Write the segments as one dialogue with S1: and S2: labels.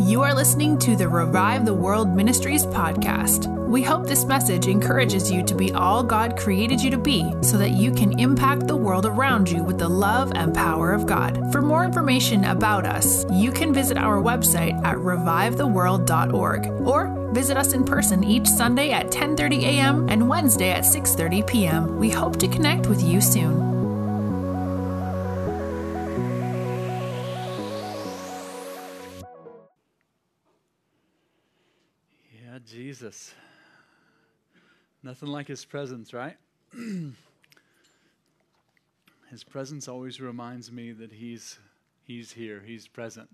S1: You are listening to the Revive the World Ministries podcast. We hope this message encourages you to be all God created you to be so that you can impact the world around you with the love and power of God. For more information about us, you can visit our website at revivetheworld.org or visit us in person each Sunday at 10:30 a.m. and Wednesday at 6:30 p.m. We hope to connect with you soon.
S2: Jesus. Nothing like his presence, right? his presence always reminds me that he's he's here, he's present.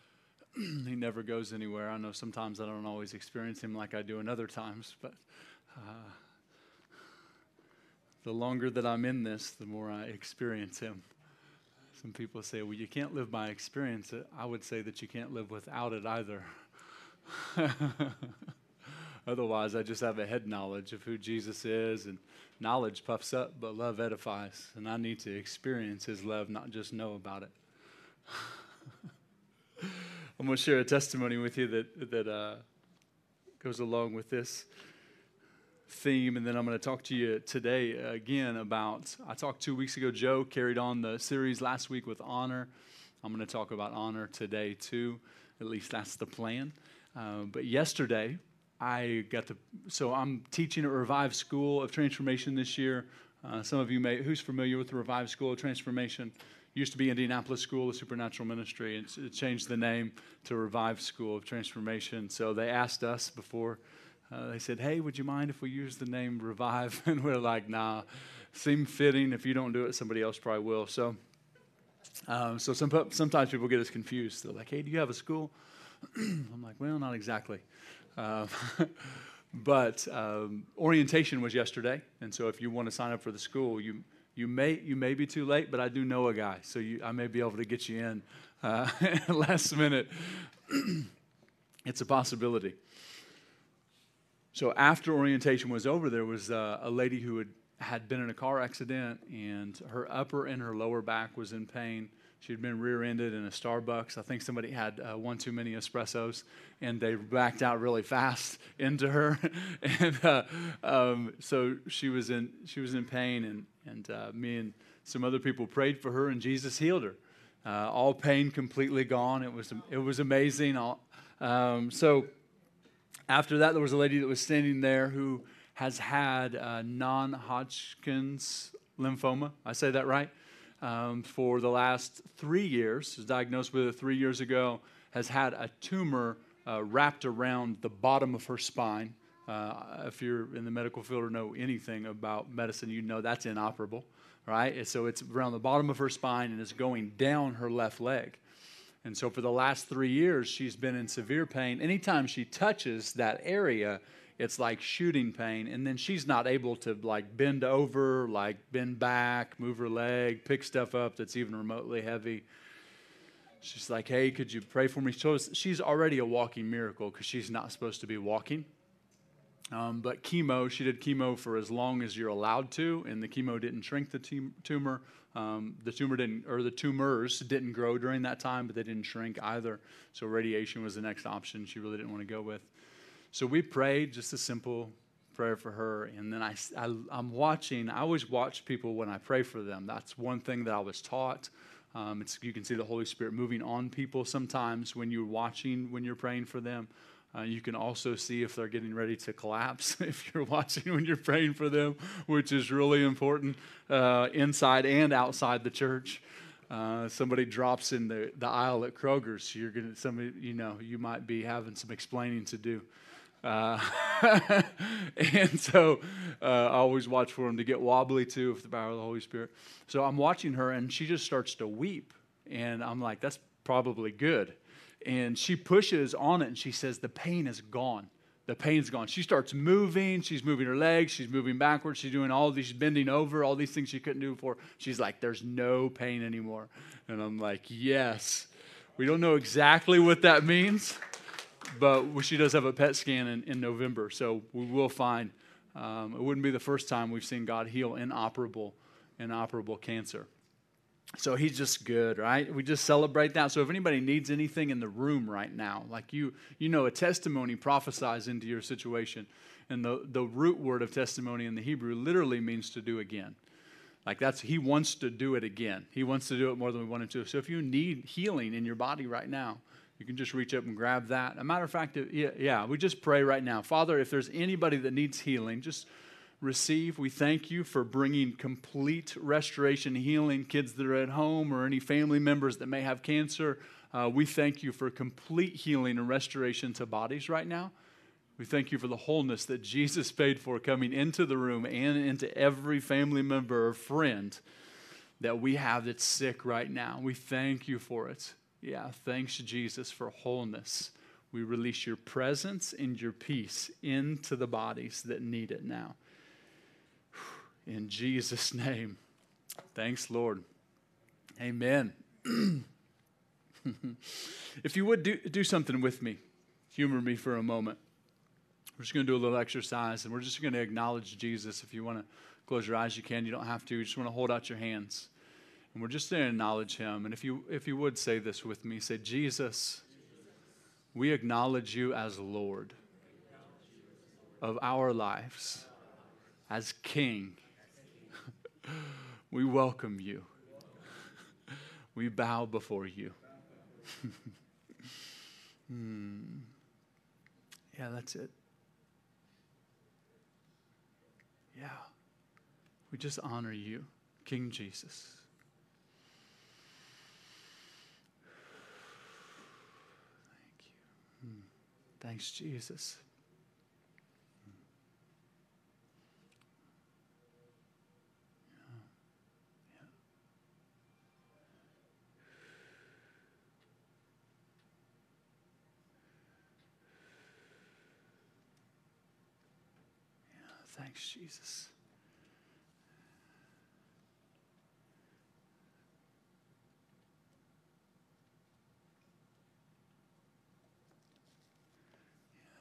S2: he never goes anywhere. I know sometimes I don't always experience him like I do in other times, but uh, the longer that I'm in this, the more I experience him. Some people say, well, you can't live by experience. I would say that you can't live without it either. Otherwise, I just have a head knowledge of who Jesus is, and knowledge puffs up, but love edifies. And I need to experience His love, not just know about it. I'm going to share a testimony with you that that uh, goes along with this theme, and then I'm going to talk to you today again about. I talked two weeks ago. Joe carried on the series last week with honor. I'm going to talk about honor today too. At least that's the plan. Uh, but yesterday, I got to, so I'm teaching at Revive School of Transformation this year. Uh, some of you may, who's familiar with the Revive School of Transformation? Used to be Indianapolis School of Supernatural Ministry. It's, it changed the name to Revive School of Transformation. So they asked us before, uh, they said, hey, would you mind if we use the name Revive? And we're like, nah, seem fitting. If you don't do it, somebody else probably will. So, um, so some, sometimes people get us confused. They're like, hey, do you have a school? I'm like, well, not exactly. Uh, but um, orientation was yesterday, and so if you want to sign up for the school, you you may you may be too late, but I do know a guy, so you, I may be able to get you in uh, last minute. it's a possibility. So after orientation was over, there was uh, a lady who had had been in a car accident, and her upper and her lower back was in pain She'd been rear ended in a Starbucks. I think somebody had uh, one too many espressos and they backed out really fast into her. and uh, um, so she was, in, she was in pain, and, and uh, me and some other people prayed for her, and Jesus healed her. Uh, all pain completely gone. It was, it was amazing. Um, so after that, there was a lady that was standing there who has had uh, non Hodgkin's lymphoma. I say that right? Um, for the last three years, was diagnosed with it three years ago, has had a tumor uh, wrapped around the bottom of her spine. Uh, if you're in the medical field or know anything about medicine, you know that's inoperable, right? And so it's around the bottom of her spine and it's going down her left leg. And so for the last three years, she's been in severe pain. Anytime she touches that area, it's like shooting pain and then she's not able to like bend over like bend back move her leg pick stuff up that's even remotely heavy. She's like hey could you pray for me? So she's already a walking miracle because she's not supposed to be walking. Um, but chemo she did chemo for as long as you're allowed to and the chemo didn't shrink the tumor. Um, the tumor didn't or the tumors didn't grow during that time but they didn't shrink either. So radiation was the next option she really didn't want to go with so we prayed just a simple prayer for her. And then I, I, am watching, I always watch people when I pray for them. That's one thing that I was taught. Um, it's, you can see the Holy Spirit moving on people sometimes when you're watching, when you're praying for them. Uh, you can also see if they're getting ready to collapse if you're watching when you're praying for them, which is really important uh, inside and outside the church. Uh, somebody drops in the, the aisle at Kroger's, you're gonna somebody you know you might be having some explaining to do. Uh, and so uh, I always watch for him to get wobbly too with the power of the Holy Spirit. So I'm watching her and she just starts to weep. And I'm like, that's probably good. And she pushes on it and she says, the pain is gone. The pain's gone. She starts moving. She's moving her legs. She's moving backwards. She's doing all these, she's bending over, all these things she couldn't do before. She's like, there's no pain anymore. And I'm like, yes. We don't know exactly what that means but she does have a PET scan in, in November, so we will find. Um, it wouldn't be the first time we've seen God heal inoperable, inoperable cancer. So he's just good, right? We just celebrate that. So if anybody needs anything in the room right now, like you, you know, a testimony prophesies into your situation. And the, the root word of testimony in the Hebrew literally means to do again. Like that's, he wants to do it again. He wants to do it more than we want him to. So if you need healing in your body right now, you can just reach up and grab that. A matter of fact, yeah, yeah, we just pray right now. Father, if there's anybody that needs healing, just receive. We thank you for bringing complete restoration, healing, kids that are at home or any family members that may have cancer. Uh, we thank you for complete healing and restoration to bodies right now. We thank you for the wholeness that Jesus paid for coming into the room and into every family member or friend that we have that's sick right now. We thank you for it. Yeah, thanks, Jesus, for wholeness. We release your presence and your peace into the bodies that need it now. In Jesus' name. Thanks, Lord. Amen. if you would do, do something with me, humor me for a moment. We're just going to do a little exercise and we're just going to acknowledge Jesus. If you want to close your eyes, you can. You don't have to. You just want to hold out your hands. And we're just going to acknowledge him. And if you, if you would say this with me, say, Jesus, we acknowledge you as Lord of our lives, as King. we welcome you. we bow before you. hmm. Yeah, that's it. Yeah. We just honor you, King Jesus. Thank you. Hmm. Thanks, Jesus. Thanks, Jesus.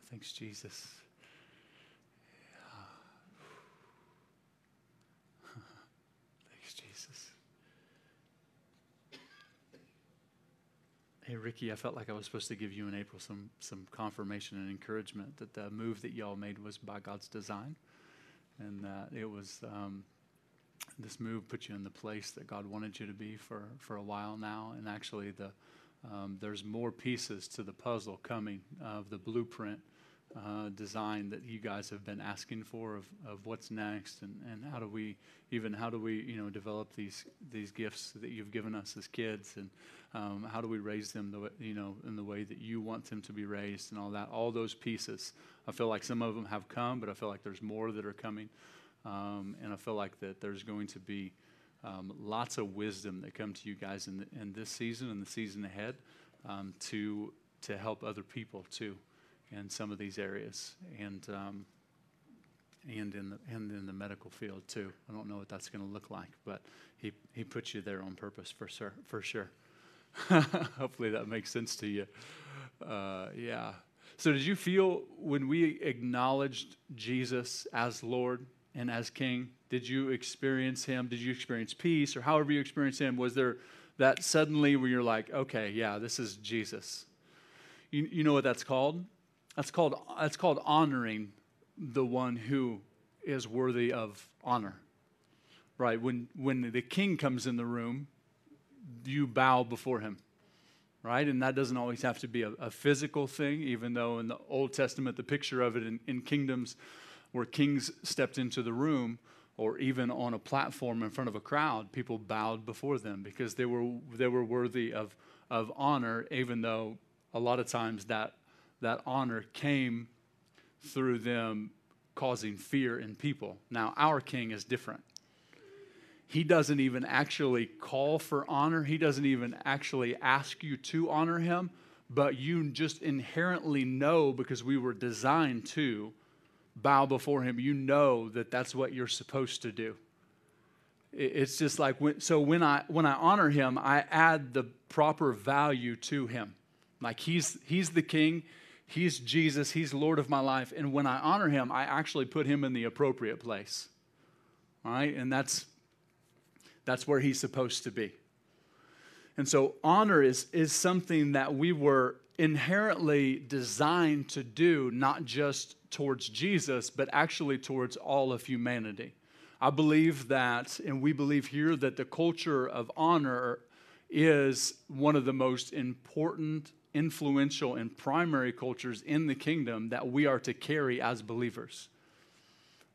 S2: Thanks, Jesus. Yeah. thanks, Jesus. Hey, Ricky, I felt like I was supposed to give you in April some, some confirmation and encouragement that the move that y'all made was by God's design and that it was um, this move put you in the place that God wanted you to be for, for a while now. And actually, the um, there's more pieces to the puzzle coming of the blueprint uh, design that you guys have been asking for of, of what's next and, and how do we even how do we you know develop these these gifts that you've given us as kids and um, how do we raise them the you know in the way that you want them to be raised and all that all those pieces. I feel like some of them have come but I feel like there's more that are coming. Um, and I feel like that there's going to be um, lots of wisdom that come to you guys in, the, in this season and the season ahead um, to to help other people too in some of these areas, and um, and in the and in the medical field too. I don't know what that's going to look like, but he he puts you there on purpose for sure. For sure. Hopefully that makes sense to you. Uh, yeah. So did you feel when we acknowledged Jesus as Lord and as King? Did you experience Him? Did you experience peace, or however you experienced Him? Was there that suddenly where you're like, okay, yeah, this is Jesus? You, you know what that's called? That's called, that's called honoring the one who is worthy of honor. Right? When, when the king comes in the room, you bow before him. Right? And that doesn't always have to be a, a physical thing, even though in the Old Testament, the picture of it in, in kingdoms where kings stepped into the room or even on a platform in front of a crowd, people bowed before them because they were, they were worthy of, of honor, even though a lot of times that that honor came through them causing fear in people. Now, our king is different. He doesn't even actually call for honor, he doesn't even actually ask you to honor him, but you just inherently know because we were designed to bow before him. You know that that's what you're supposed to do. It's just like when, so when I when I honor him, I add the proper value to him. Like he's he's the king, He's Jesus, He's Lord of my life. And when I honor Him, I actually put Him in the appropriate place. All right? And that's, that's where He's supposed to be. And so honor is, is something that we were inherently designed to do, not just towards Jesus, but actually towards all of humanity. I believe that, and we believe here, that the culture of honor is one of the most important, influential, and primary cultures in the kingdom that we are to carry as believers.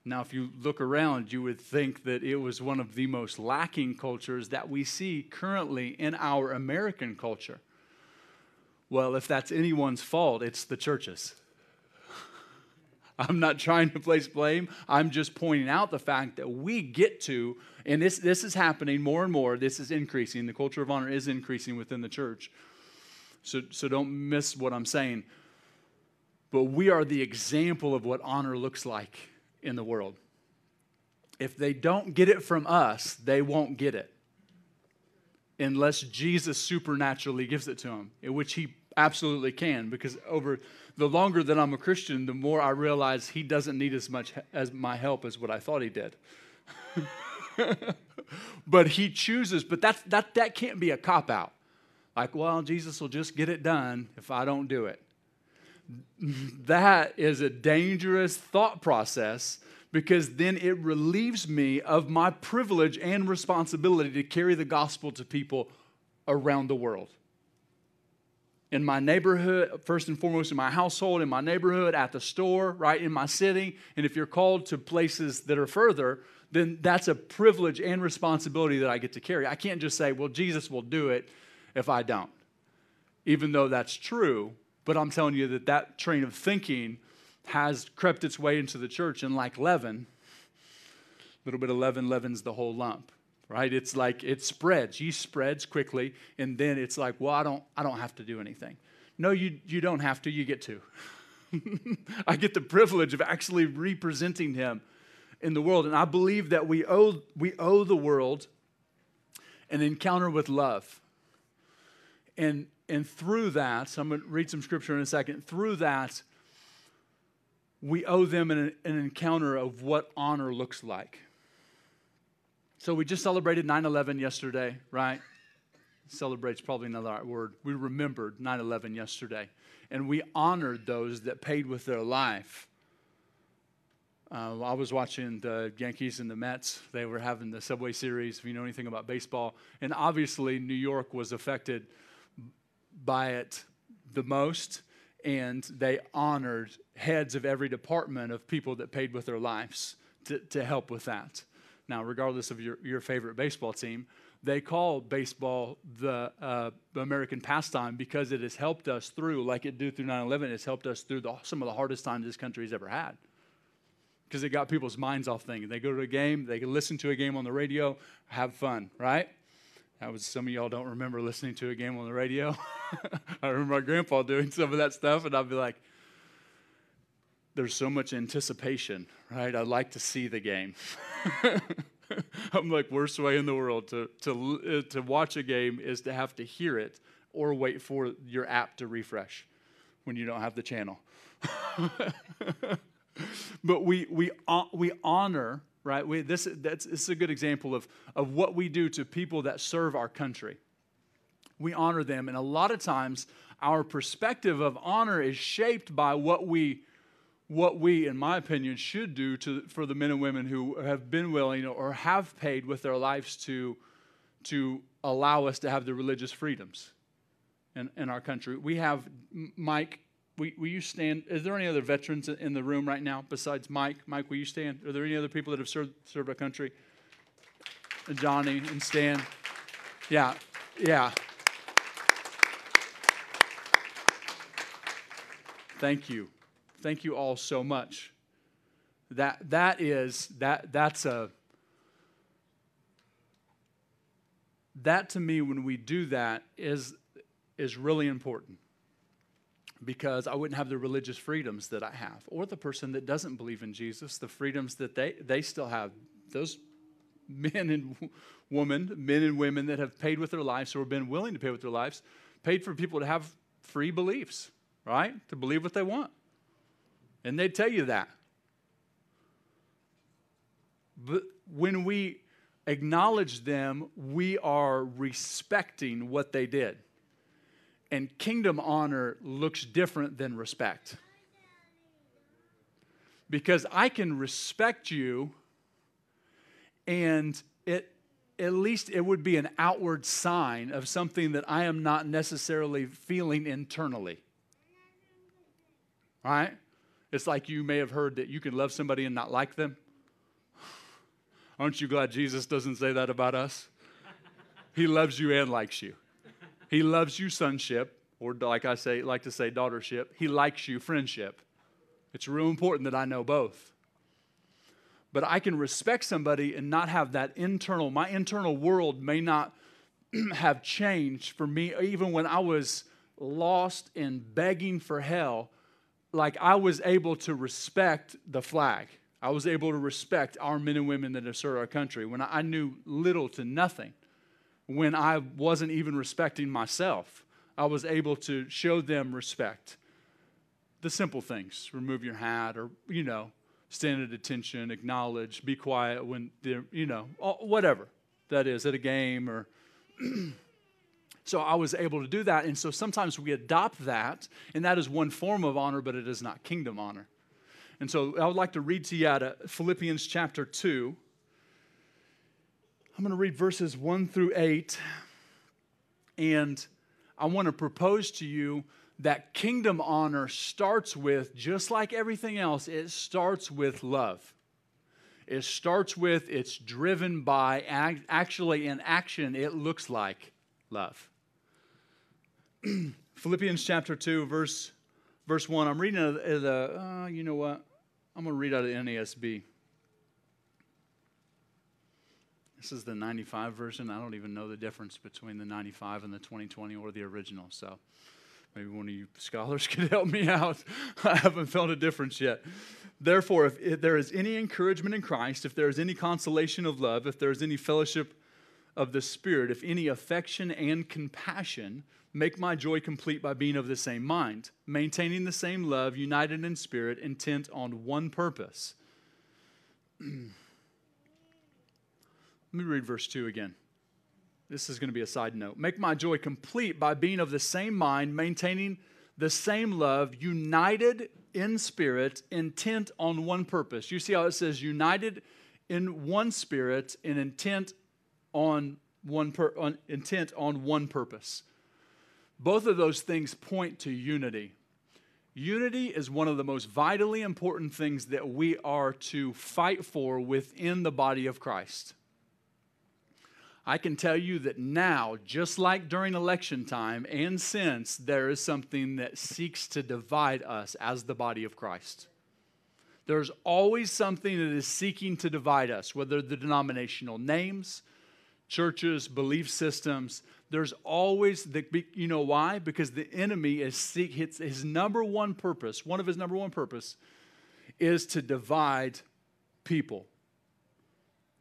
S2: Now, if you look around, you would think that it was one of the most lacking cultures that we see currently in our American culture. Well, if that's anyone's fault, it's the churches. I'm not trying to place blame. I'm just pointing out the fact that we get to, and this, this is happening more and more. This is increasing. The culture of honor is increasing within the church. So, so don't miss what I'm saying. But we are the example of what honor looks like in the world. If they don't get it from us, they won't get it unless Jesus supernaturally gives it to them, in which he absolutely can. Because over the longer that I'm a Christian, the more I realize he doesn't need as much as my help as what I thought he did. but he chooses, but that's, that, that can't be a cop out. Like, well, Jesus will just get it done if I don't do it that is a dangerous thought process because then it relieves me of my privilege and responsibility to carry the gospel to people around the world. In my neighborhood, first and foremost, in my household, in my neighborhood, at the store, right, in my city. And if you're called to places that are further, then that's a privilege and responsibility that I get to carry. I can't just say, well, Jesus will do it if I don't. Even though that's true, but I'm telling you that that train of thinking has crept its way into the church, and like leaven, a little bit of leaven leavens the whole lump, right? It's like it spreads. Yeast spreads quickly, and then it's like, well, I don't, I don't have to do anything. No, you, you don't have to. You get to. I get the privilege of actually representing Him in the world, and I believe that we owe, we owe the world an encounter with love. And and through that, so I'm going to read some scripture in a second. Through that, we owe them an, an encounter of what honor looks like. So we just celebrated 9 11 yesterday, right? Celebrates probably another word. We remembered 9 11 yesterday, and we honored those that paid with their life. Uh, I was watching the Yankees and the Mets. They were having the Subway Series, if you know anything about baseball. And obviously, New York was affected by it the most, and they honored heads of every department of people that paid with their lives to, to help with that. Now, regardless of your, your favorite baseball team, they call baseball the uh, American pastime because it has helped us through, like it did through 9 11, it's helped us through the, some of the hardest times this country has ever had. Because it got people's minds off things. They go to a game, they can listen to a game on the radio, have fun, right? That was some of y'all don't remember listening to a game on the radio. I remember my grandpa doing some of that stuff, and I'd be like, there's so much anticipation, right? I'd like to see the game. I'm like, worst way in the world to, to, uh, to watch a game is to have to hear it or wait for your app to refresh when you don't have the channel. but we, we, we honor right? We, this, that's, this is a good example of, of what we do to people that serve our country. We honor them, and a lot of times our perspective of honor is shaped by what we, what we, in my opinion, should do to, for the men and women who have been willing or have paid with their lives to, to allow us to have the religious freedoms in, in our country. We have Mike Will, will, you stand? Is there any other veterans in the room right now besides Mike? Mike, will you stand? Are there any other people that have served, served our country? And Johnny and Stan. Yeah, yeah. Thank you. Thank you all so much. That that is that that's a that to me when we do that is is really important because I wouldn't have the religious freedoms that I have. Or the person that doesn't believe in Jesus, the freedoms that they, they still have. Those men and women, men and women that have paid with their lives or been willing to pay with their lives, paid for people to have free beliefs, right? To believe what they want. And they tell you that. But when we acknowledge them, we are respecting what they did. And kingdom honor looks different than respect. Because I can respect you, and it at least it would be an outward sign of something that I am not necessarily feeling internally. Right? It's like you may have heard that you can love somebody and not like them. Aren't you glad Jesus doesn't say that about us? He loves you and likes you. He loves you sonship, or like I say, like to say daughtership. He likes you friendship. It's real important that I know both. But I can respect somebody and not have that internal, my internal world may not have changed for me, even when I was lost and begging for hell. Like I was able to respect the flag. I was able to respect our men and women that have served our country when I knew little to nothing. When I wasn't even respecting myself, I was able to show them respect. The simple things remove your hat, or, you know, stand at attention, acknowledge, be quiet when they're, you know, whatever that is at a game or. so I was able to do that. And so sometimes we adopt that, and that is one form of honor, but it is not kingdom honor. And so I would like to read to you out of Philippians chapter 2. I'm going to read verses 1 through 8. And I want to propose to you that kingdom honor starts with, just like everything else, it starts with love. It starts with, it's driven by, actually in action, it looks like love. Philippians chapter 2, verse verse 1. I'm reading the, uh, you know what? I'm going to read out of NASB. This is the 95 version. I don't even know the difference between the 95 and the 2020 or the original. So maybe one of you scholars could help me out. I haven't felt a difference yet. Therefore, if, there is any encouragement in Christ, if there is any consolation of love, if there is any fellowship of the Spirit, if any affection and compassion, Make my joy complete by being of the same mind, maintaining the same love, united in spirit, intent on one purpose. Let me read verse 2 again. This is going to be a side note. Make my joy complete by being of the same mind, maintaining the same love, united in spirit, intent on one purpose. You see how it says united in one spirit and intent on one on, intent on one purpose. Both of those things point to unity. Unity is one of the most vitally important things that we are to fight for within the body of Christ. I can tell you that now, just like during election time and since, there is something that seeks to divide us as the body of Christ. There's always something that is seeking to divide us, whether the denominational names, churches, belief systems, there's always the you know why? Because the enemy is seek his, his number one purpose one of his number one purpose is to divide people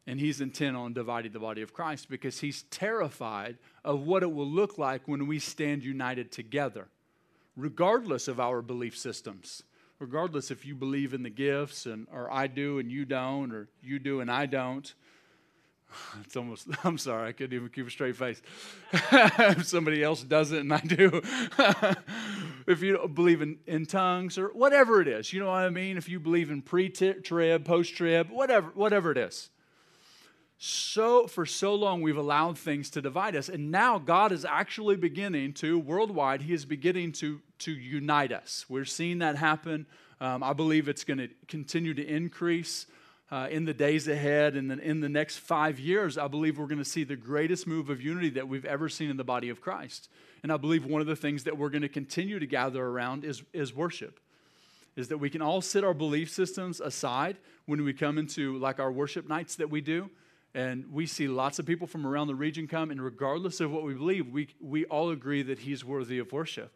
S2: and he's intent on dividing the body of christ because he's terrified of what it will look like when we stand united together regardless of our belief systems regardless if you believe in the gifts and or i do and you don't or you do and i don't It's almost, I'm sorry, I couldn't even keep a straight face. if somebody else does it and I do. if you believe in, in tongues or whatever it is, you know what I mean? If you believe in pre trib, post trib, whatever, whatever it is. So, for so long, we've allowed things to divide us. And now God is actually beginning to, worldwide, He is beginning to, to unite us. We're seeing that happen. Um, I believe it's going to continue to increase uh, in the days ahead and then in the next five years, I believe we're going to see the greatest move of unity that we've ever seen in the body of Christ. And I believe one of the things that we're going to continue to gather around is, is worship. Is that we can all sit our belief systems aside when we come into like our worship nights that we do. And we see lots of people from around the region come, and regardless of what we believe, we, we all agree that he's worthy of worship.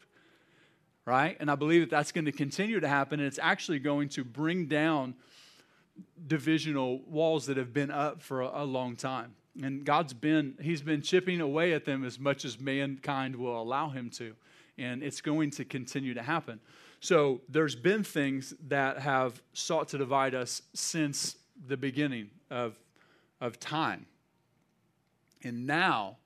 S2: Right? And I believe that that's going to continue to happen, and it's actually going to bring down divisional walls that have been up for a, a, long time. And God's been, He's been chipping away at them as much as mankind will allow Him to. And it's going to continue to happen. So there's been things that have sought to divide us since the beginning of, of time. And now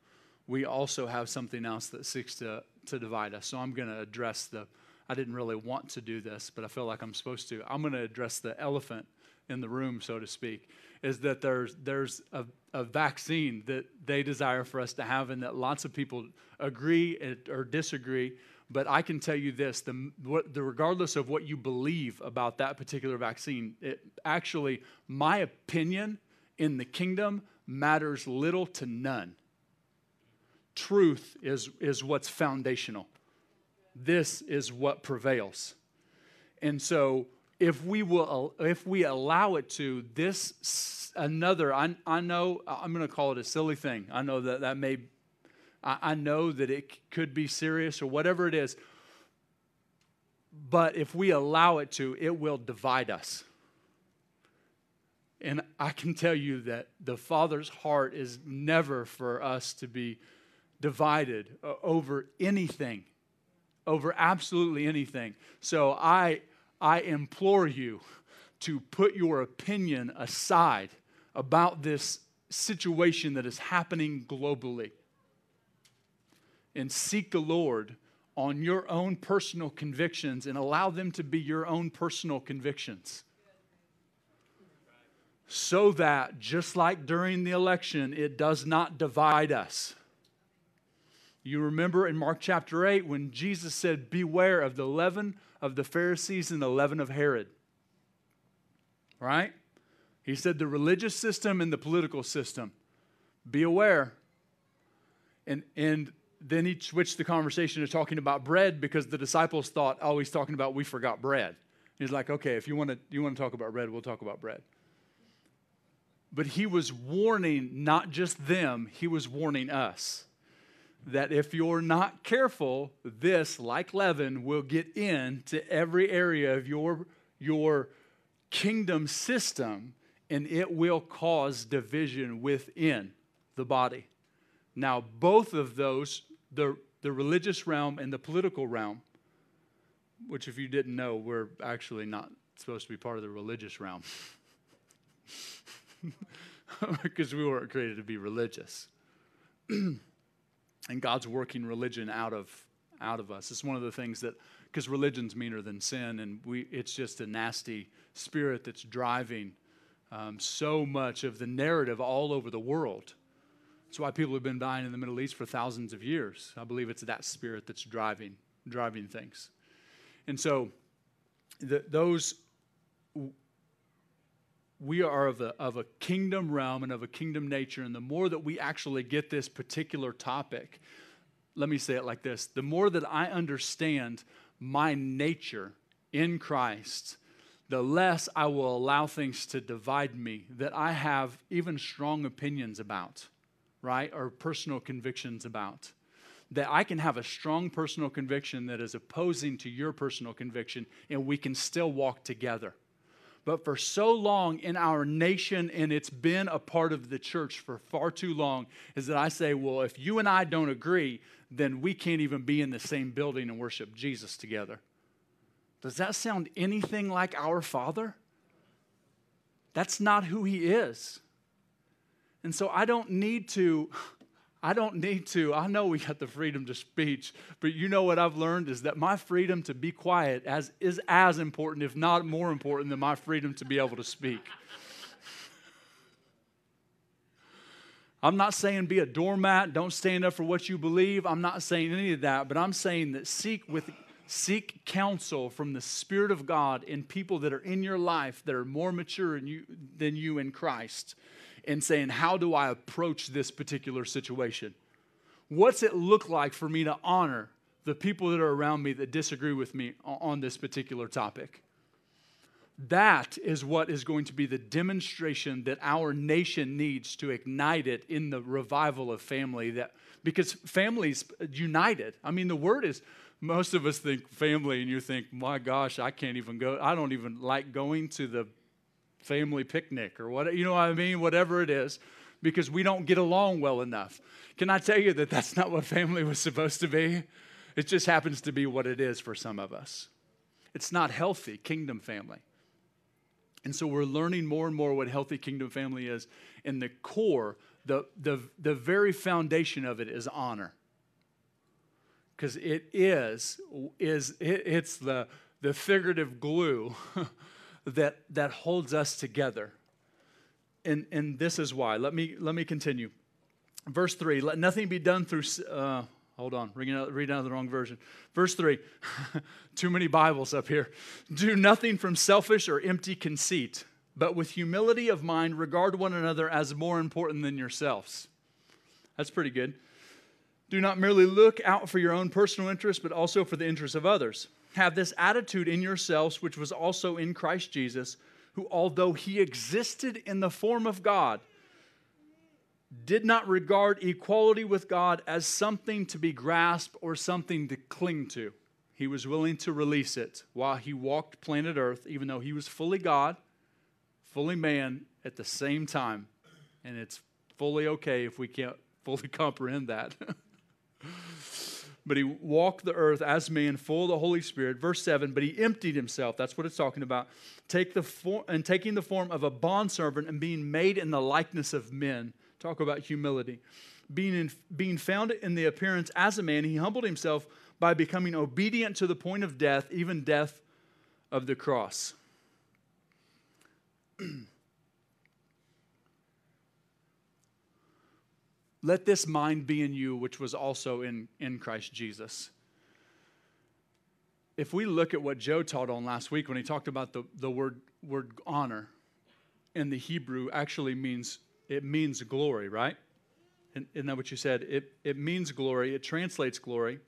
S2: we also have something else that seeks to, to divide us. So I'm going to address the, I didn't really want to do this, but I feel like I'm supposed to. I'm going to address the elephant in the room, so to speak, is that there's, there's a, a vaccine that they desire for us to have and that lots of people agree or disagree. But I can tell you this the, what, the, regardless of what you believe about that particular vaccine, it actually, my opinion in the kingdom matters little to none. Truth is, is what's foundational. This is what prevails. And so if we will if we allow it to this another I, I know i'm going to call it a silly thing i know that that may I, I know that it could be serious or whatever it is but if we allow it to it will divide us and i can tell you that the father's heart is never for us to be divided uh, over anything over absolutely anything so i I implore you to put your opinion aside about this situation that is happening globally and seek the Lord on your own personal convictions and allow them to be your own personal convictions. So that, just like during the election, it does not divide us. You remember in Mark chapter 8 when Jesus said, Beware of the leaven of the Pharisees and the leaven of Herod. Right? He said the religious system and the political system. Be aware. And, and then he switched the conversation to talking about bread because the disciples thought, oh, he's talking about we forgot bread. He's like, okay, if you want to you want to talk about bread, we'll talk about bread. But he was warning not just them, he was warning us that if you're not careful, this, like leaven, will get into every area of your, your kingdom system and it will cause division within the body. Now, both of those, the, the religious realm and the political realm, which, if you didn't know, we're actually not supposed to be part of the religious realm because we weren't created to be religious. and God's working religion out of out of us. It's one of the things that because religion's meaner than sin, and we it's just a nasty spirit that's driving um, so much of the narrative all over the world. That's why people have been dying in the Middle East for thousands of years. I believe it's that spirit that's driving driving things, and so the, those we are of a, of a kingdom realm and of a kingdom nature. And the more that we actually get this particular topic, let me say it like this the more that I understand my nature in Christ, the less I will allow things to divide me that I have even strong opinions about, right? Or personal convictions about. That I can have a strong personal conviction that is opposing to your personal conviction, and we can still walk together. But for so long in our nation, and it's been a part of the church for far too long, is that I say, well, if you and I don't agree, then we can't even be in the same building and worship Jesus together. Does that sound anything like our Father? That's not who He is. And so I don't need to I don't need to. I know we got the freedom to speech, but you know what I've learned is that my freedom to be quiet as, is as important, if not more important, than my freedom to be able to speak. I'm not saying be a doormat, don't stand up for what you believe. I'm not saying any of that, but I'm saying that seek with seek counsel from the Spirit of God in people that are in your life that are more mature you, than you in Christ and saying, How do I approach this particular situation? What's it look like for me to honor the people that are around me that disagree with me on this particular topic? That is what is going to be the demonstration that our nation needs to ignite it in the revival of family that because families united. I mean the word is most of us think family and you think my gosh I can't even go I don't even like going to the family picnic or what, you know what I mean? Whatever it is, because we don't get along well enough. Can I tell you that that's not what family was supposed to be? It just happens to be what it is for some of us. It's not healthy, kingdom family. And so we're learning more and more what healthy kingdom family is. And the core, the, the, the very foundation of it is honor. Because it is, is it, it's the, the figurative glue that, that holds us together. And, and this is why. Let me, let me continue. Verse 3 Let nothing be done through. Uh, hold on, reading out, reading out the wrong version. Verse 3 Too many Bibles up here. Do nothing from selfish or empty conceit, but with humility of mind regard one another as more important than yourselves. That's pretty good. Do not merely look out for your own personal interest, but also for the interests of others. Have this attitude in yourselves, which was also in Christ Jesus, who, although he existed in the form of God, did not regard equality with God as something to be grasped or something to cling to. He was willing to release it while he walked planet Earth, even though he was fully God, fully man at the same time. And it's fully okay if we can't fully comprehend that. but he walked the earth as man, full of the Holy Spirit. Verse 7, but he emptied himself. That's what it's talking about. Take the form, and taking the form of a bondservant and being made in the likeness of men. Talk about humility. Being, in, being found in the appearance as a man, he humbled himself by becoming obedient to the point of death, even death of the cross. Let this mind be in you, which was also in, in Christ Jesus. If we look at what Joe taught on last week when he talked about the, the word, word honor in the Hebrew actually means it means glory, right? Isn't that what you said? It, it means glory, it translates glory.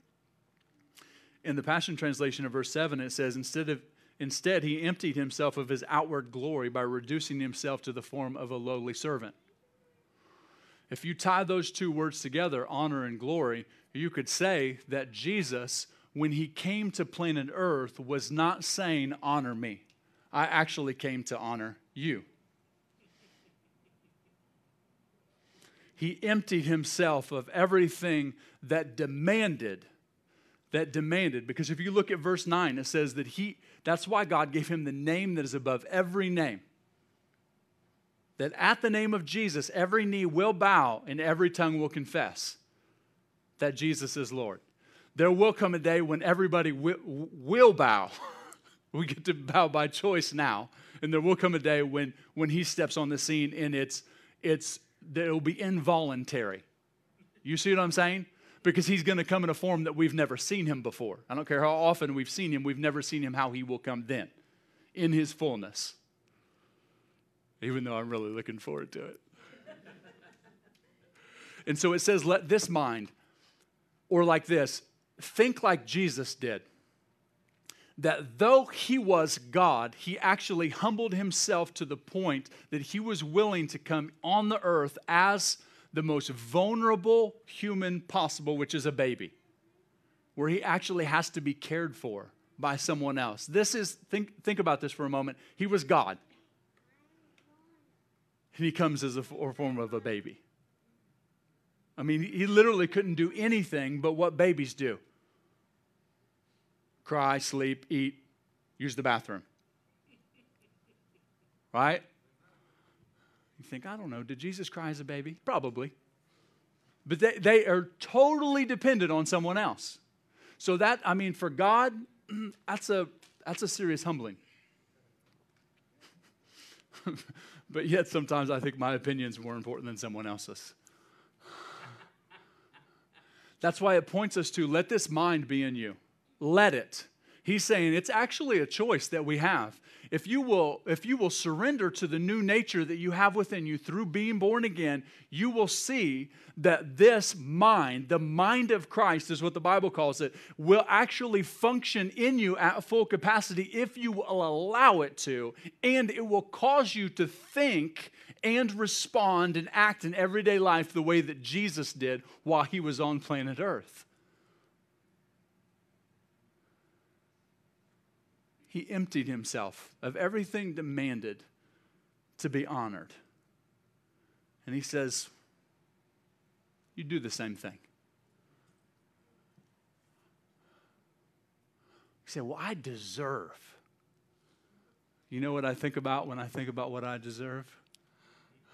S2: In the Passion Translation of verse 7, it says, instead of Instead, he emptied himself of his outward glory by reducing himself to the form of a lowly servant. If you tie those two words together, honor and glory, you could say that Jesus, when he came to planet Earth, was not saying, Honor me. I actually came to honor you. He emptied himself of everything that demanded, that demanded. Because if you look at verse 9, it says that he, that's why God gave him the name that is above every name that at the name of Jesus, every knee will bow and every tongue will confess that Jesus is Lord. There will come a day when everybody will, bow. we get to bow by choice now. And there will come a day when, when he steps on the scene and it's, it's, it'll be involuntary. You see what I'm saying? Because he's going to come in a form that we've never seen him before. I don't care how often we've seen him, we've never seen him how he will come then in his fullness even though I'm really looking forward to it. and so it says, let this mind, or like this, think like Jesus did. That though he was God, he actually humbled himself to the point that he was willing to come on the earth as the most vulnerable human possible, which is a baby, where he actually has to be cared for by someone else. This is, think, think about this for a moment. He was God and he comes as a form of a baby. I mean, he literally couldn't do anything but what babies do cry, sleep, eat, use the bathroom. Right? You think, I don't know, did Jesus cry as a baby? Probably. But they, they are totally dependent on someone else. So that, I mean, for God, that's a, that's a serious humbling. but yet sometimes I think my opinion's more important than someone else's. That's why it points us to let this mind be in you. Let it. He's saying it's actually a choice that we have. If you will if you will surrender to the new nature that you have within you through being born again you will see that this mind the mind of christ is what the bible calls it will actually function in you at full capacity if you will allow it to and it will cause you to think and respond and act in everyday life the way that jesus did while he was on planet earth he emptied himself of everything demanded to be honored. And he says, You do the same thing. You say, Well, I deserve. You know what I think about when I think about what I deserve?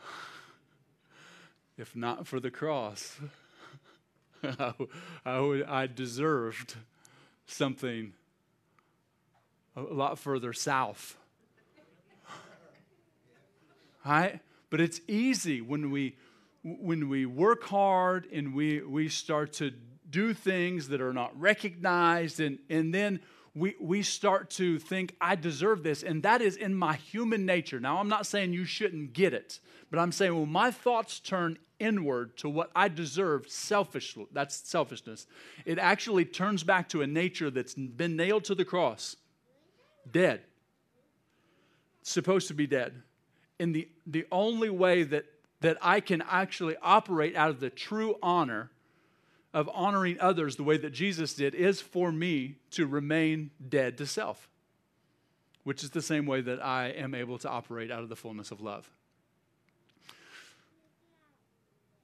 S2: if not for the cross, I, I, would, I deserved something a lot further south. Right? But it's easy when we when we work hard and we we start to do things that are not recognized and and then we, we start to think, I deserve this. And that is in my human nature. Now, I'm not saying you shouldn't get it, but I'm saying when my thoughts turn inward to what I deserve, selfish, that's selfishness, it actually turns back to a nature that's been nailed to the cross, dead, supposed to be dead. And the, the only way that, that I can actually operate out of the true honor of honoring others the way that Jesus did is for me to remain dead to self, which is the same way that I am able to operate out of the fullness of love.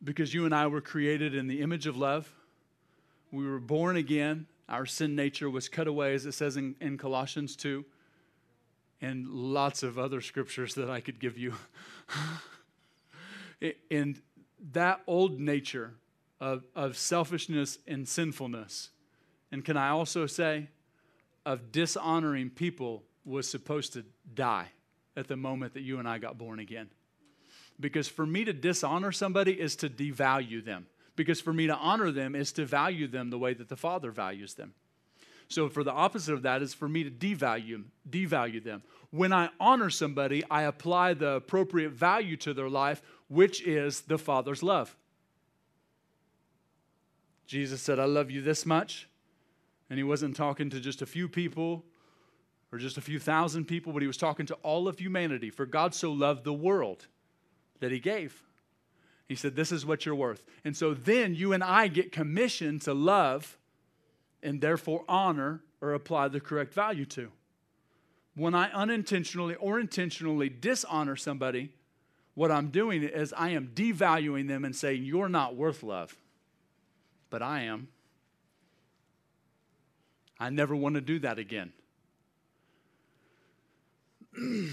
S2: Because you and I were created in the image of love, we were born again. Our sin nature was cut away, as it says in, in Colossians 2, and lots of other scriptures that I could give you. and that old nature of, of selfishness and sinfulness. And can I also say, of dishonoring people was supposed to die at the moment that you and I got born again. Because for me to dishonor somebody is to devalue them. Because for me to honor them is to value them the way that the Father values them. So for the opposite of that is for me to devalue devalue them. When I honor somebody, I apply the appropriate value to their life, which is the Father's love. Jesus said, I love you this much. And he wasn't talking to just a few people or just a few thousand people, but he was talking to all of humanity. For God so loved the world that he gave. He said, This is what you're worth. And so then you and I get commissioned to love and therefore honor or apply the correct value to. When I unintentionally or intentionally dishonor somebody, what I'm doing is I am devaluing them and saying, You're not worth love but I am. I never want to do that again.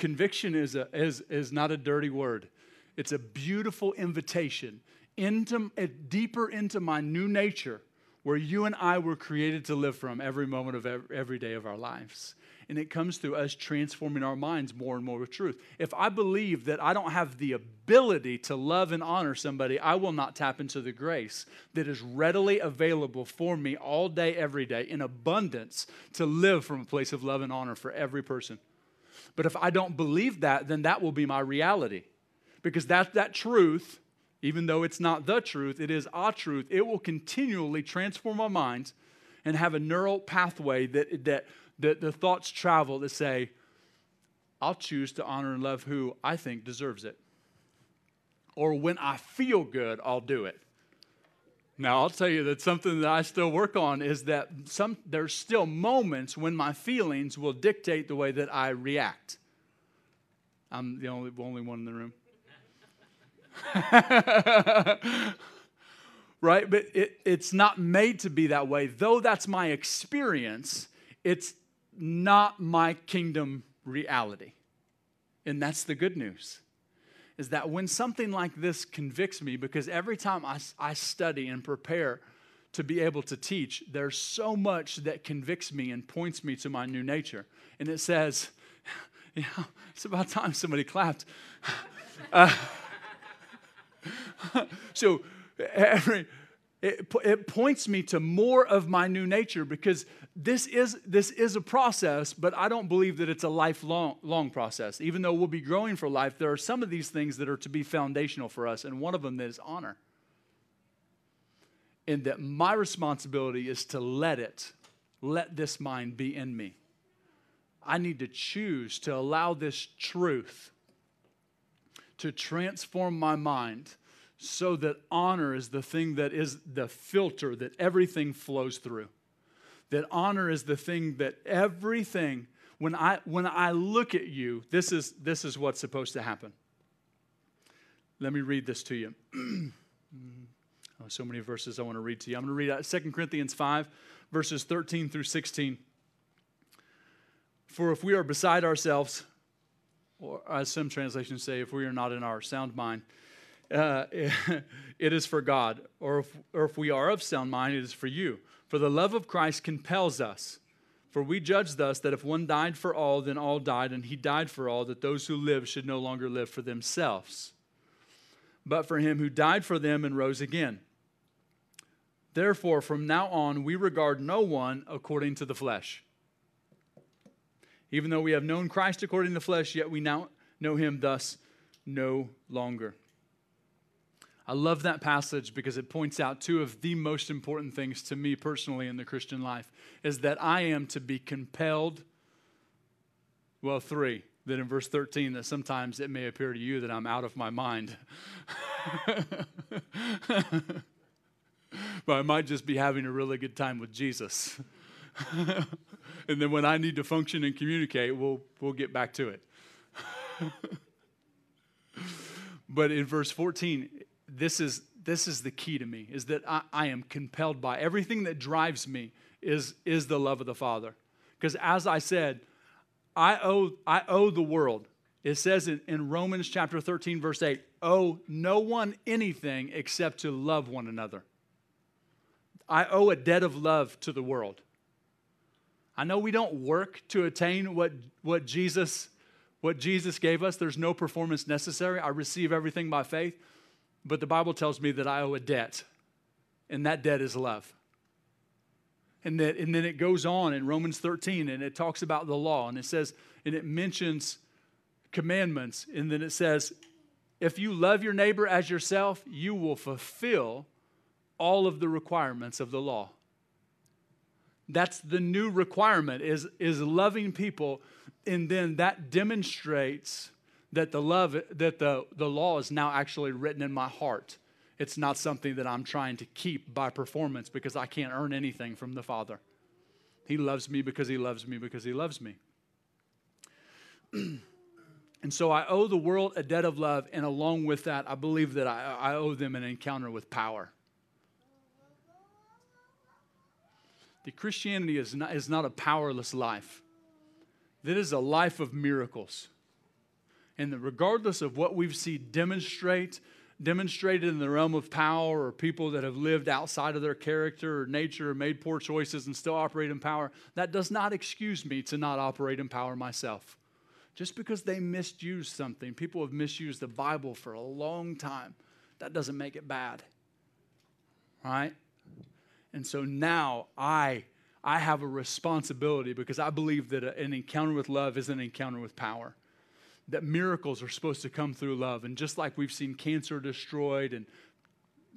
S2: Conviction is, a, is, is not a dirty word. It's a beautiful invitation into, eh, deeper into my new nature where you and I were created to live from every moment of every, every day of our lives and it comes through us transforming our minds more and more with truth. If I believe that I don't have the ability to love and honor somebody, I will not tap into the grace that is readily available for me all day, every day, in abundance to live from a place of love and honor for every person. But if I don't believe that, then that will be my reality. Because that, that truth, even though it's not the truth, it is a truth, it will continually transform my minds and have a neural pathway that, that the, the thoughts travel that say, I'll choose to honor and love who I think deserves it. Or when I feel good, I'll do it. Now, I'll tell you that something that I still work on is that some, there's still moments when my feelings will dictate the way that I react. I'm the only, only one in the room. right? But it, it's not made to be that way. Though that's my experience, it's not my kingdom reality. And that's the good news. Is that when something like this convicts me, because every time I, I study and prepare to be able to teach, there's so much that convicts me and points me to my new nature. And it says, it's about time somebody clapped. Uh, so every, it, it points me to more of my new nature because this is, this is a process, but I don't believe that it's a lifelong long process. Even though we'll be growing for life, there are some of these things that are to be foundational for us, and one of them is honor. And that my responsibility is to let it, let this mind be in me. I need to choose to allow this truth to transform my mind so that honor is the thing that is the filter that everything flows through. That honor is the thing that everything when i when i look at you this is this is what's supposed to happen. Let me read this to you. Oh, so many verses i want to read to you. I'm going to read out 2 corinthians 5 verses 13 through 16 for if we are beside ourselves or as some translations say, if we are not in our sound mind, uh, it is for God. Or if, or if we are of sound mind, it is for you. For the love of Christ compels us. For we judge thus that if one died for all, then all died, and he died for all, that those who live should no longer live for themselves, but for him who died for them and rose again. Therefore, from now on, we regard no one according to the flesh. Even though we have known Christ according to the flesh, yet we now know him thus no longer. I love that passage because it points out two of the most important things to me personally in the Christian life is that I am to be compelled well three that in verse 13 that sometimes it may appear to you that I'm out of my mind. but I might just be having a really good time with Jesus. and then when I need to function and communicate, we'll, we'll get back to it. but in verse 14, this is, this is the key to me, is that I, I am compelled by everything that drives me is, is the love of the Father. Because as I said, I owe, I owe the world. It says in, in Romans chapter 13, verse 8, owe no one anything except to love one another. I owe a debt of love to the world. I know we don't work to attain what, what Jesus what Jesus gave us. There's no performance necessary. I receive everything by faith. But the Bible tells me that I owe a debt, and that debt is love. And, that, and then it goes on in Romans 13 and it talks about the law and it says, and it mentions commandments. And then it says, if you love your neighbor as yourself, you will fulfill all of the requirements of the law. That's the new requirement is, is loving people, and then that demonstrates that the love that the, the law is now actually written in my heart. It's not something that I'm trying to keep by performance because I can't earn anything from the Father. He loves me because he loves me because he loves me. and so I owe the world a debt of love, and along with that, I believe that I, I owe them an encounter with power. The Christianity is not, is not a powerless life. that is a life of miracles. And that regardless of what we've seen demonstrate, demonstrated in the realm of power or people that have lived outside of their character or nature or made poor choices and still operate in power, that does not excuse me to not operate in power myself. Just because they misused something, people have misused the Bible for a long time, that doesn't make it bad. Right? And so now I I have a responsibility because I believe that an encounter with love is an encounter with power. That miracles are supposed to come through love. And just like we've seen cancer destroyed and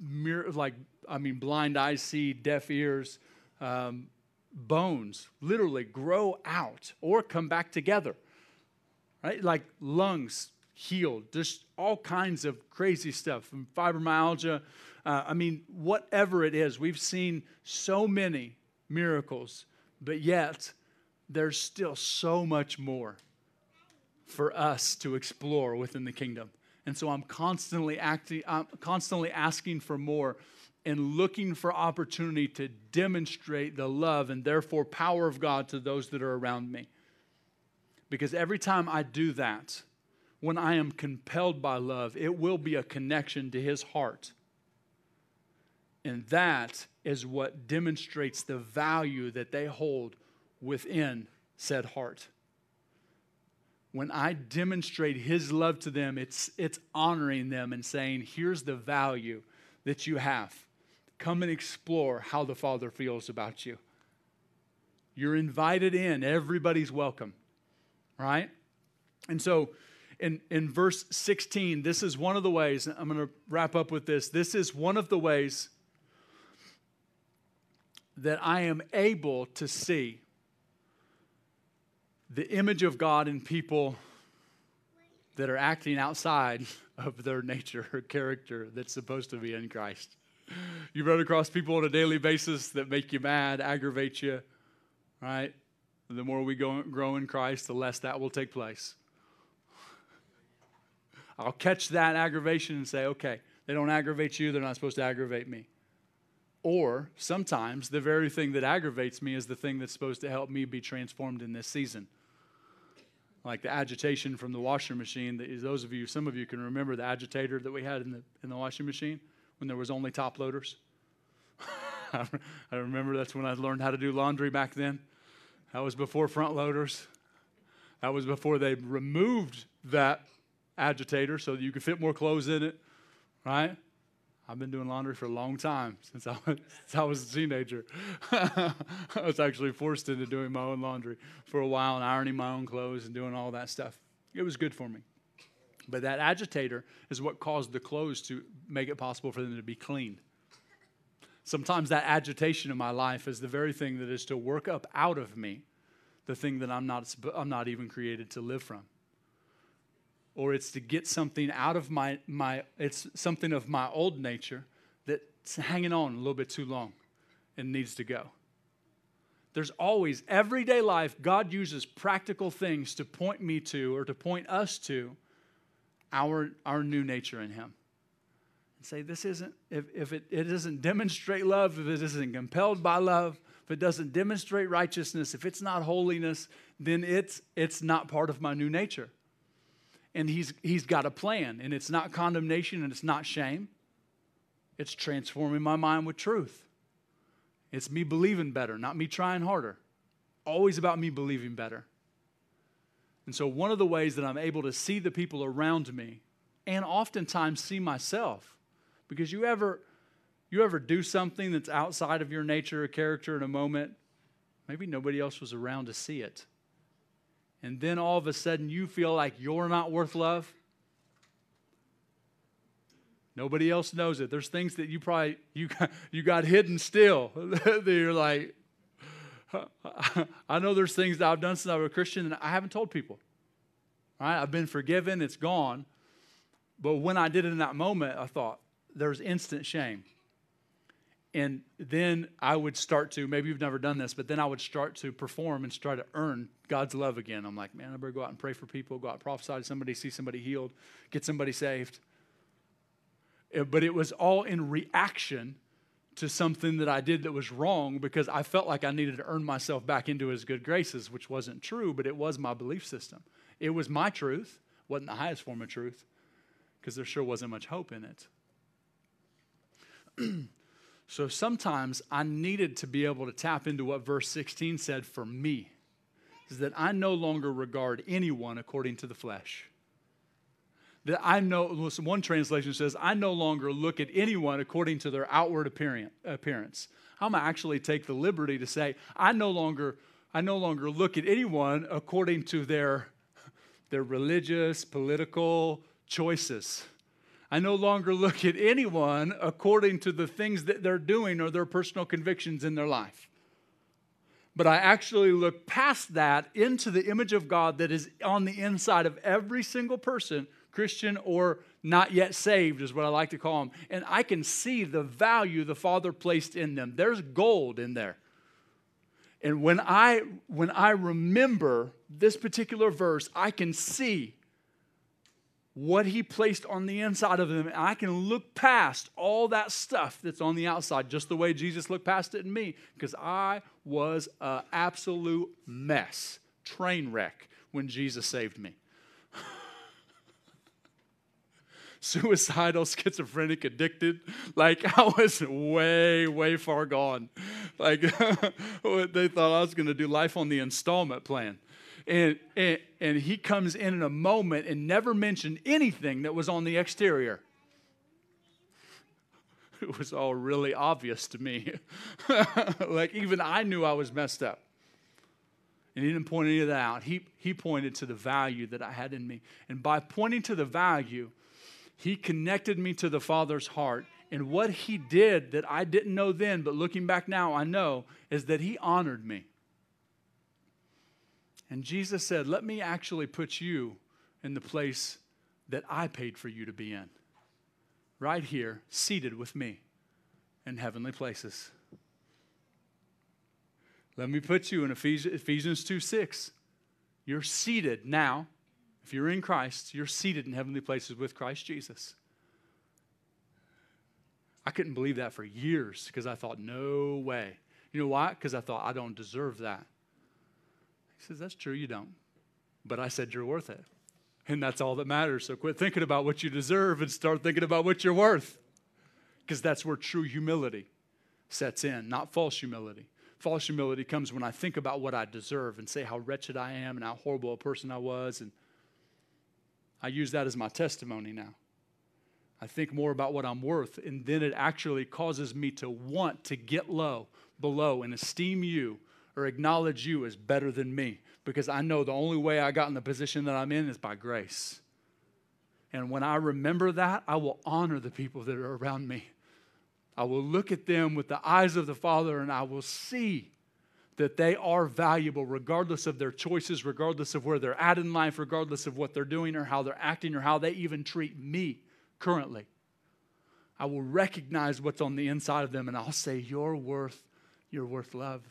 S2: mir- like, I mean, blind eyes see, deaf ears, um, bones literally grow out or come back together, right? Like lungs healed, just all kinds of crazy stuff from fibromyalgia uh, I mean, whatever it is, we've seen so many miracles, but yet there's still so much more for us to explore within the kingdom. And so I'm constantly acting, I'm constantly asking for more and looking for opportunity to demonstrate the love and therefore power of God to those that are around me. Because every time I do that, when I am compelled by love, it will be a connection to his heart. And that is what demonstrates the value that they hold within said heart. When I demonstrate his love to them, it's, it's honoring them and saying, here's the value that you have. Come and explore how the Father feels about you. You're invited in, everybody's welcome, right? And so in, in verse 16, this is one of the ways, I'm going to wrap up with this. This is one of the ways that I am able to see the image of God in people that are acting outside of their nature or character that's supposed to be in Christ. You run across people on a daily basis that make you mad, aggravate you, right? The more we go, grow in Christ, the less that will take place. I'll catch that aggravation and say, okay, they don't aggravate you, they're not supposed to aggravate me. Or sometimes the very thing that aggravates me is the thing that's supposed to help me be transformed in this season. Like the agitation from the washing machine. Those of you, some of you can remember the agitator that we had in the, in the washing machine when there was only top loaders. I remember that's when I learned how to do laundry back then. That was before front loaders. That was before they removed that agitator so that you could fit more clothes in it, right? I've been doing laundry for a long time since I was, since I was a teenager. I was actually forced into doing my own laundry for a while and ironing my own clothes and doing all that stuff. It was good for me. But that agitator is what caused the clothes to make it possible for them to be cleaned. Sometimes that agitation in my life is the very thing that is to work up out of me the thing that I'm not, I'm not even created to live from. Or it's to get something out of my, my, it's something of my old nature that's hanging on a little bit too long and needs to go. There's always, everyday life, God uses practical things to point me to or to point us to our, our new nature in Him And say this isn't if, if it, it doesn't demonstrate love if it isn't compelled by love if it doesn't demonstrate righteousness if it's not holiness then it's it's not part of my new nature and he's he's got a plan and it's not condemnation and it's not shame. It's transforming my mind with truth. It's me believing better not me trying harder. Always about me believing better. And so one of the ways that i'm able to see the people around me and oftentimes see myself because you ever you ever do something that's outside of your nature or character in a moment, maybe nobody else was around to see it. And then all of a sudden you feel like you're not worth love. Nobody else knows it. There's things that you probably you got, you got hidden still. that you're like, I know there's things that I've done since I was a Christian and I haven't told people. Right? I've been forgiven, it's gone. But when I did it in that moment, I thought, there's instant shame. And then I would start to, maybe you've never done this, but then I would start to perform and try to earn God's love again. I'm like, man, I better go out and pray for people, go out and prophesy to somebody, see somebody healed, get somebody saved. Eh, but it was all in reaction to something that I did that was wrong because I felt like I needed to earn myself back into his good graces, which wasn't true, but it was my belief system. It was my truth, wasn't the highest form of truth, because there sure wasn't much hope in it. so sometimes I needed to be able to tap into what verse 16 said for me is that I no longer regard anyone according to the flesh. That I know, one translation says, I no longer look at anyone according to their outward appearance. I'm gonna actually take the liberty to say, I no longer, I no longer look at anyone according to their, their religious, political choices. I no longer look at anyone according to the things that they're doing or their personal convictions in their life. But I actually look past that into the image of God that is on the inside of every single person, Christian or not yet saved, is what I like to call them. And I can see the value the Father placed in them. There's gold in there. And when I when I remember this particular verse, I can see what he placed on the inside of them. And I can look past all that stuff that's on the outside, just the way Jesus looked past it in me, because I was an absolute mess, train wreck when Jesus saved me. Suicidal, schizophrenic, addicted. Like I was way, way far gone. Like they thought I was going to do life on the installment plan. And, and, and he comes in in a moment and never mentioned anything that was on the exterior. It was all really obvious to me. like even I knew I was messed up. And he didn't point any of that out. He, he pointed to the value that I had in me. And by pointing to the value, he connected me to the Father's heart. And what he did that I didn't know then, but looking back now, I know, is that he honored me. And Jesus said, Let me actually put you in the place that I paid for you to be in. Right here, seated with me in heavenly places. Let me put you in Ephesians 2 6. You're seated now. If you're in Christ, you're seated in heavenly places with Christ Jesus. I couldn't believe that for years because I thought, no way. You know why? Because I thought, I don't deserve that. He says, That's true, you don't. but I said you're worth it. And that's all that matters. So quit thinking about what you deserve and start thinking about what you're worth. Because that's where true humility sets in, not false humility. False humility comes when I think about what I deserve and say how wretched I am and how horrible a person I was. And I use that as my testimony now. I think more about what I'm worth, and then it actually causes me to want to get low, below, and esteem you or acknowledge you as better than me because I know the only way I got in the position that I'm in is by grace. And when I remember that, I will honor the people that are around me. I will look at them with the eyes of the Father and I will see that they are valuable regardless of their choices, regardless of where they're at in life, regardless of what they're doing or how they're acting or how they even treat me currently. I will recognize what's on the inside of them and I'll say, You're worth, you're worth love.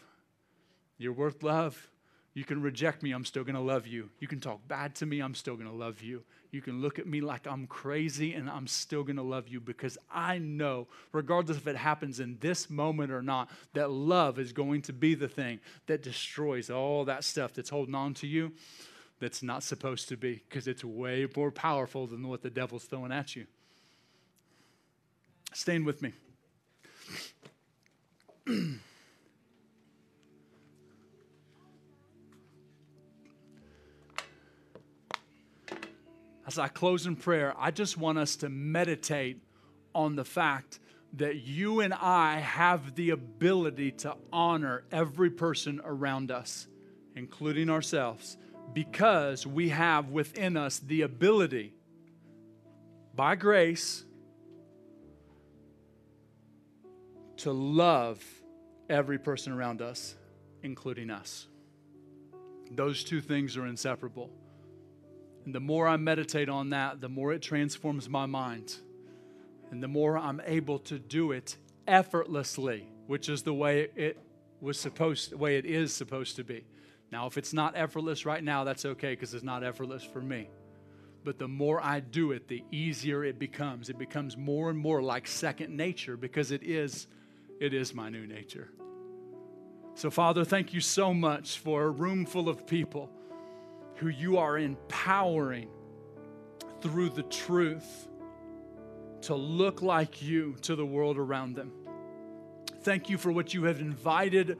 S2: You're worth love. You can reject me, I'm still going to love you. You can talk bad to me, I'm still going to love you. You can look at me like I'm crazy, and I'm still going to love you because I know, regardless if it happens in this moment or not, that love is going to be the thing that destroys all that stuff that's holding on to you that's not supposed to be because it's way more powerful than what the devil's throwing at you. Stand with me. as I close in prayer, I just want us to meditate on the fact that you and I have the ability to honor every person around us, including ourselves, because we have within us the ability, by grace, to love every person around us, including us. Those two things are inseparable. And the more I meditate on that, the more it transforms my mind. And the more I'm able to do it effortlessly, which is the way it was supposed the way it is supposed to be. Now, if it's not effortless right now, that's okay because it's not effortless for me. But the more I do it, the easier it becomes. It becomes more and more like second nature because it is it is my new nature. So, Father, thank you so much for a room full of people who you are empowering through the truth to look like you to the world around them. Thank you for what you have invited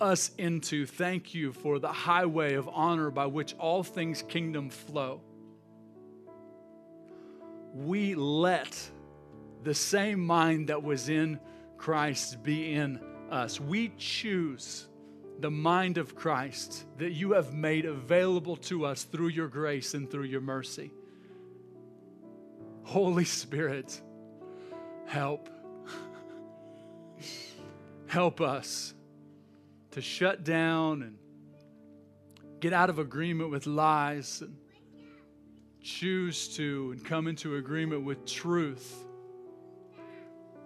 S2: us into. Thank you for the highway of honor by which all things kingdom flow. We let the same mind that was in Christ be in us. We choose the mind of Christ that you have made available to us through your grace and through your mercy. Holy Spirit, help. help us to shut down and get out of agreement with lies and choose to and come into agreement with truth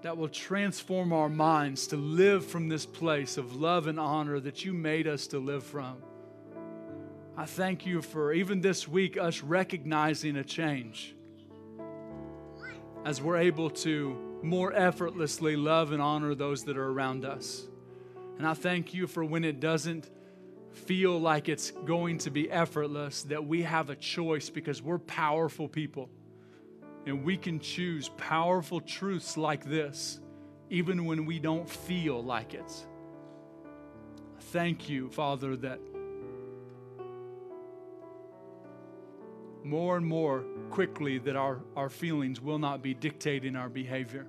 S2: that will transform our minds to live from this place of love and honor that you made us to live from. I thank you for even this week us recognizing a change as we're able to more effortlessly love and honor those that are around us. And I thank you for when it doesn't feel like it's going to be effortless, that we have a choice because we're powerful people and we can choose powerful truths like this, even when we don't feel like it. Thank you, Father, that more and more quickly that our, our feelings will not be dictating our behavior.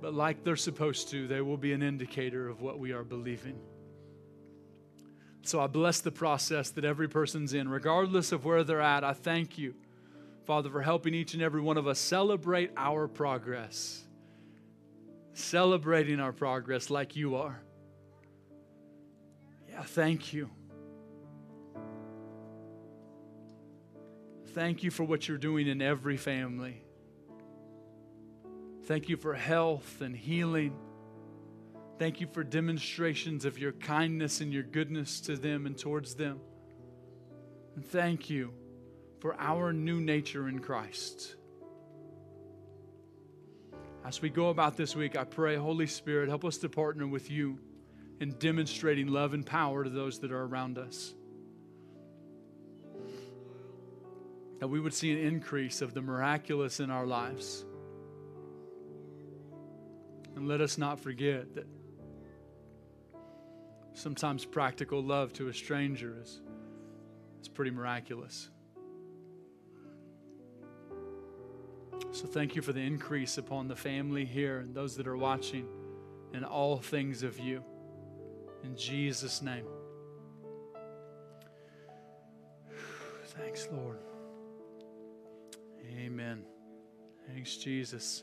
S2: But like they're supposed to, they will be an indicator of what we are believing. So I bless the process that every person's in, regardless of where they're at. I thank you Father, for helping each and every one of us celebrate our progress. Celebrating our progress like you are. Yeah, thank you. Thank you for what you're doing in every family. Thank you for health and healing. Thank you for demonstrations of your kindness and your goodness to them and towards them. And thank you for our new nature in Christ. As we go about this week, I pray, Holy Spirit, help us to partner with you in demonstrating love and power to those that are around us. that we would see an increase of the miraculous in our lives. And let us not forget that sometimes practical love to a stranger is, is pretty miraculous. So thank you for the increase upon the family here and those that are watching and all things of you. In Jesus' name. Thanks, Lord. Amen. Thanks, Jesus.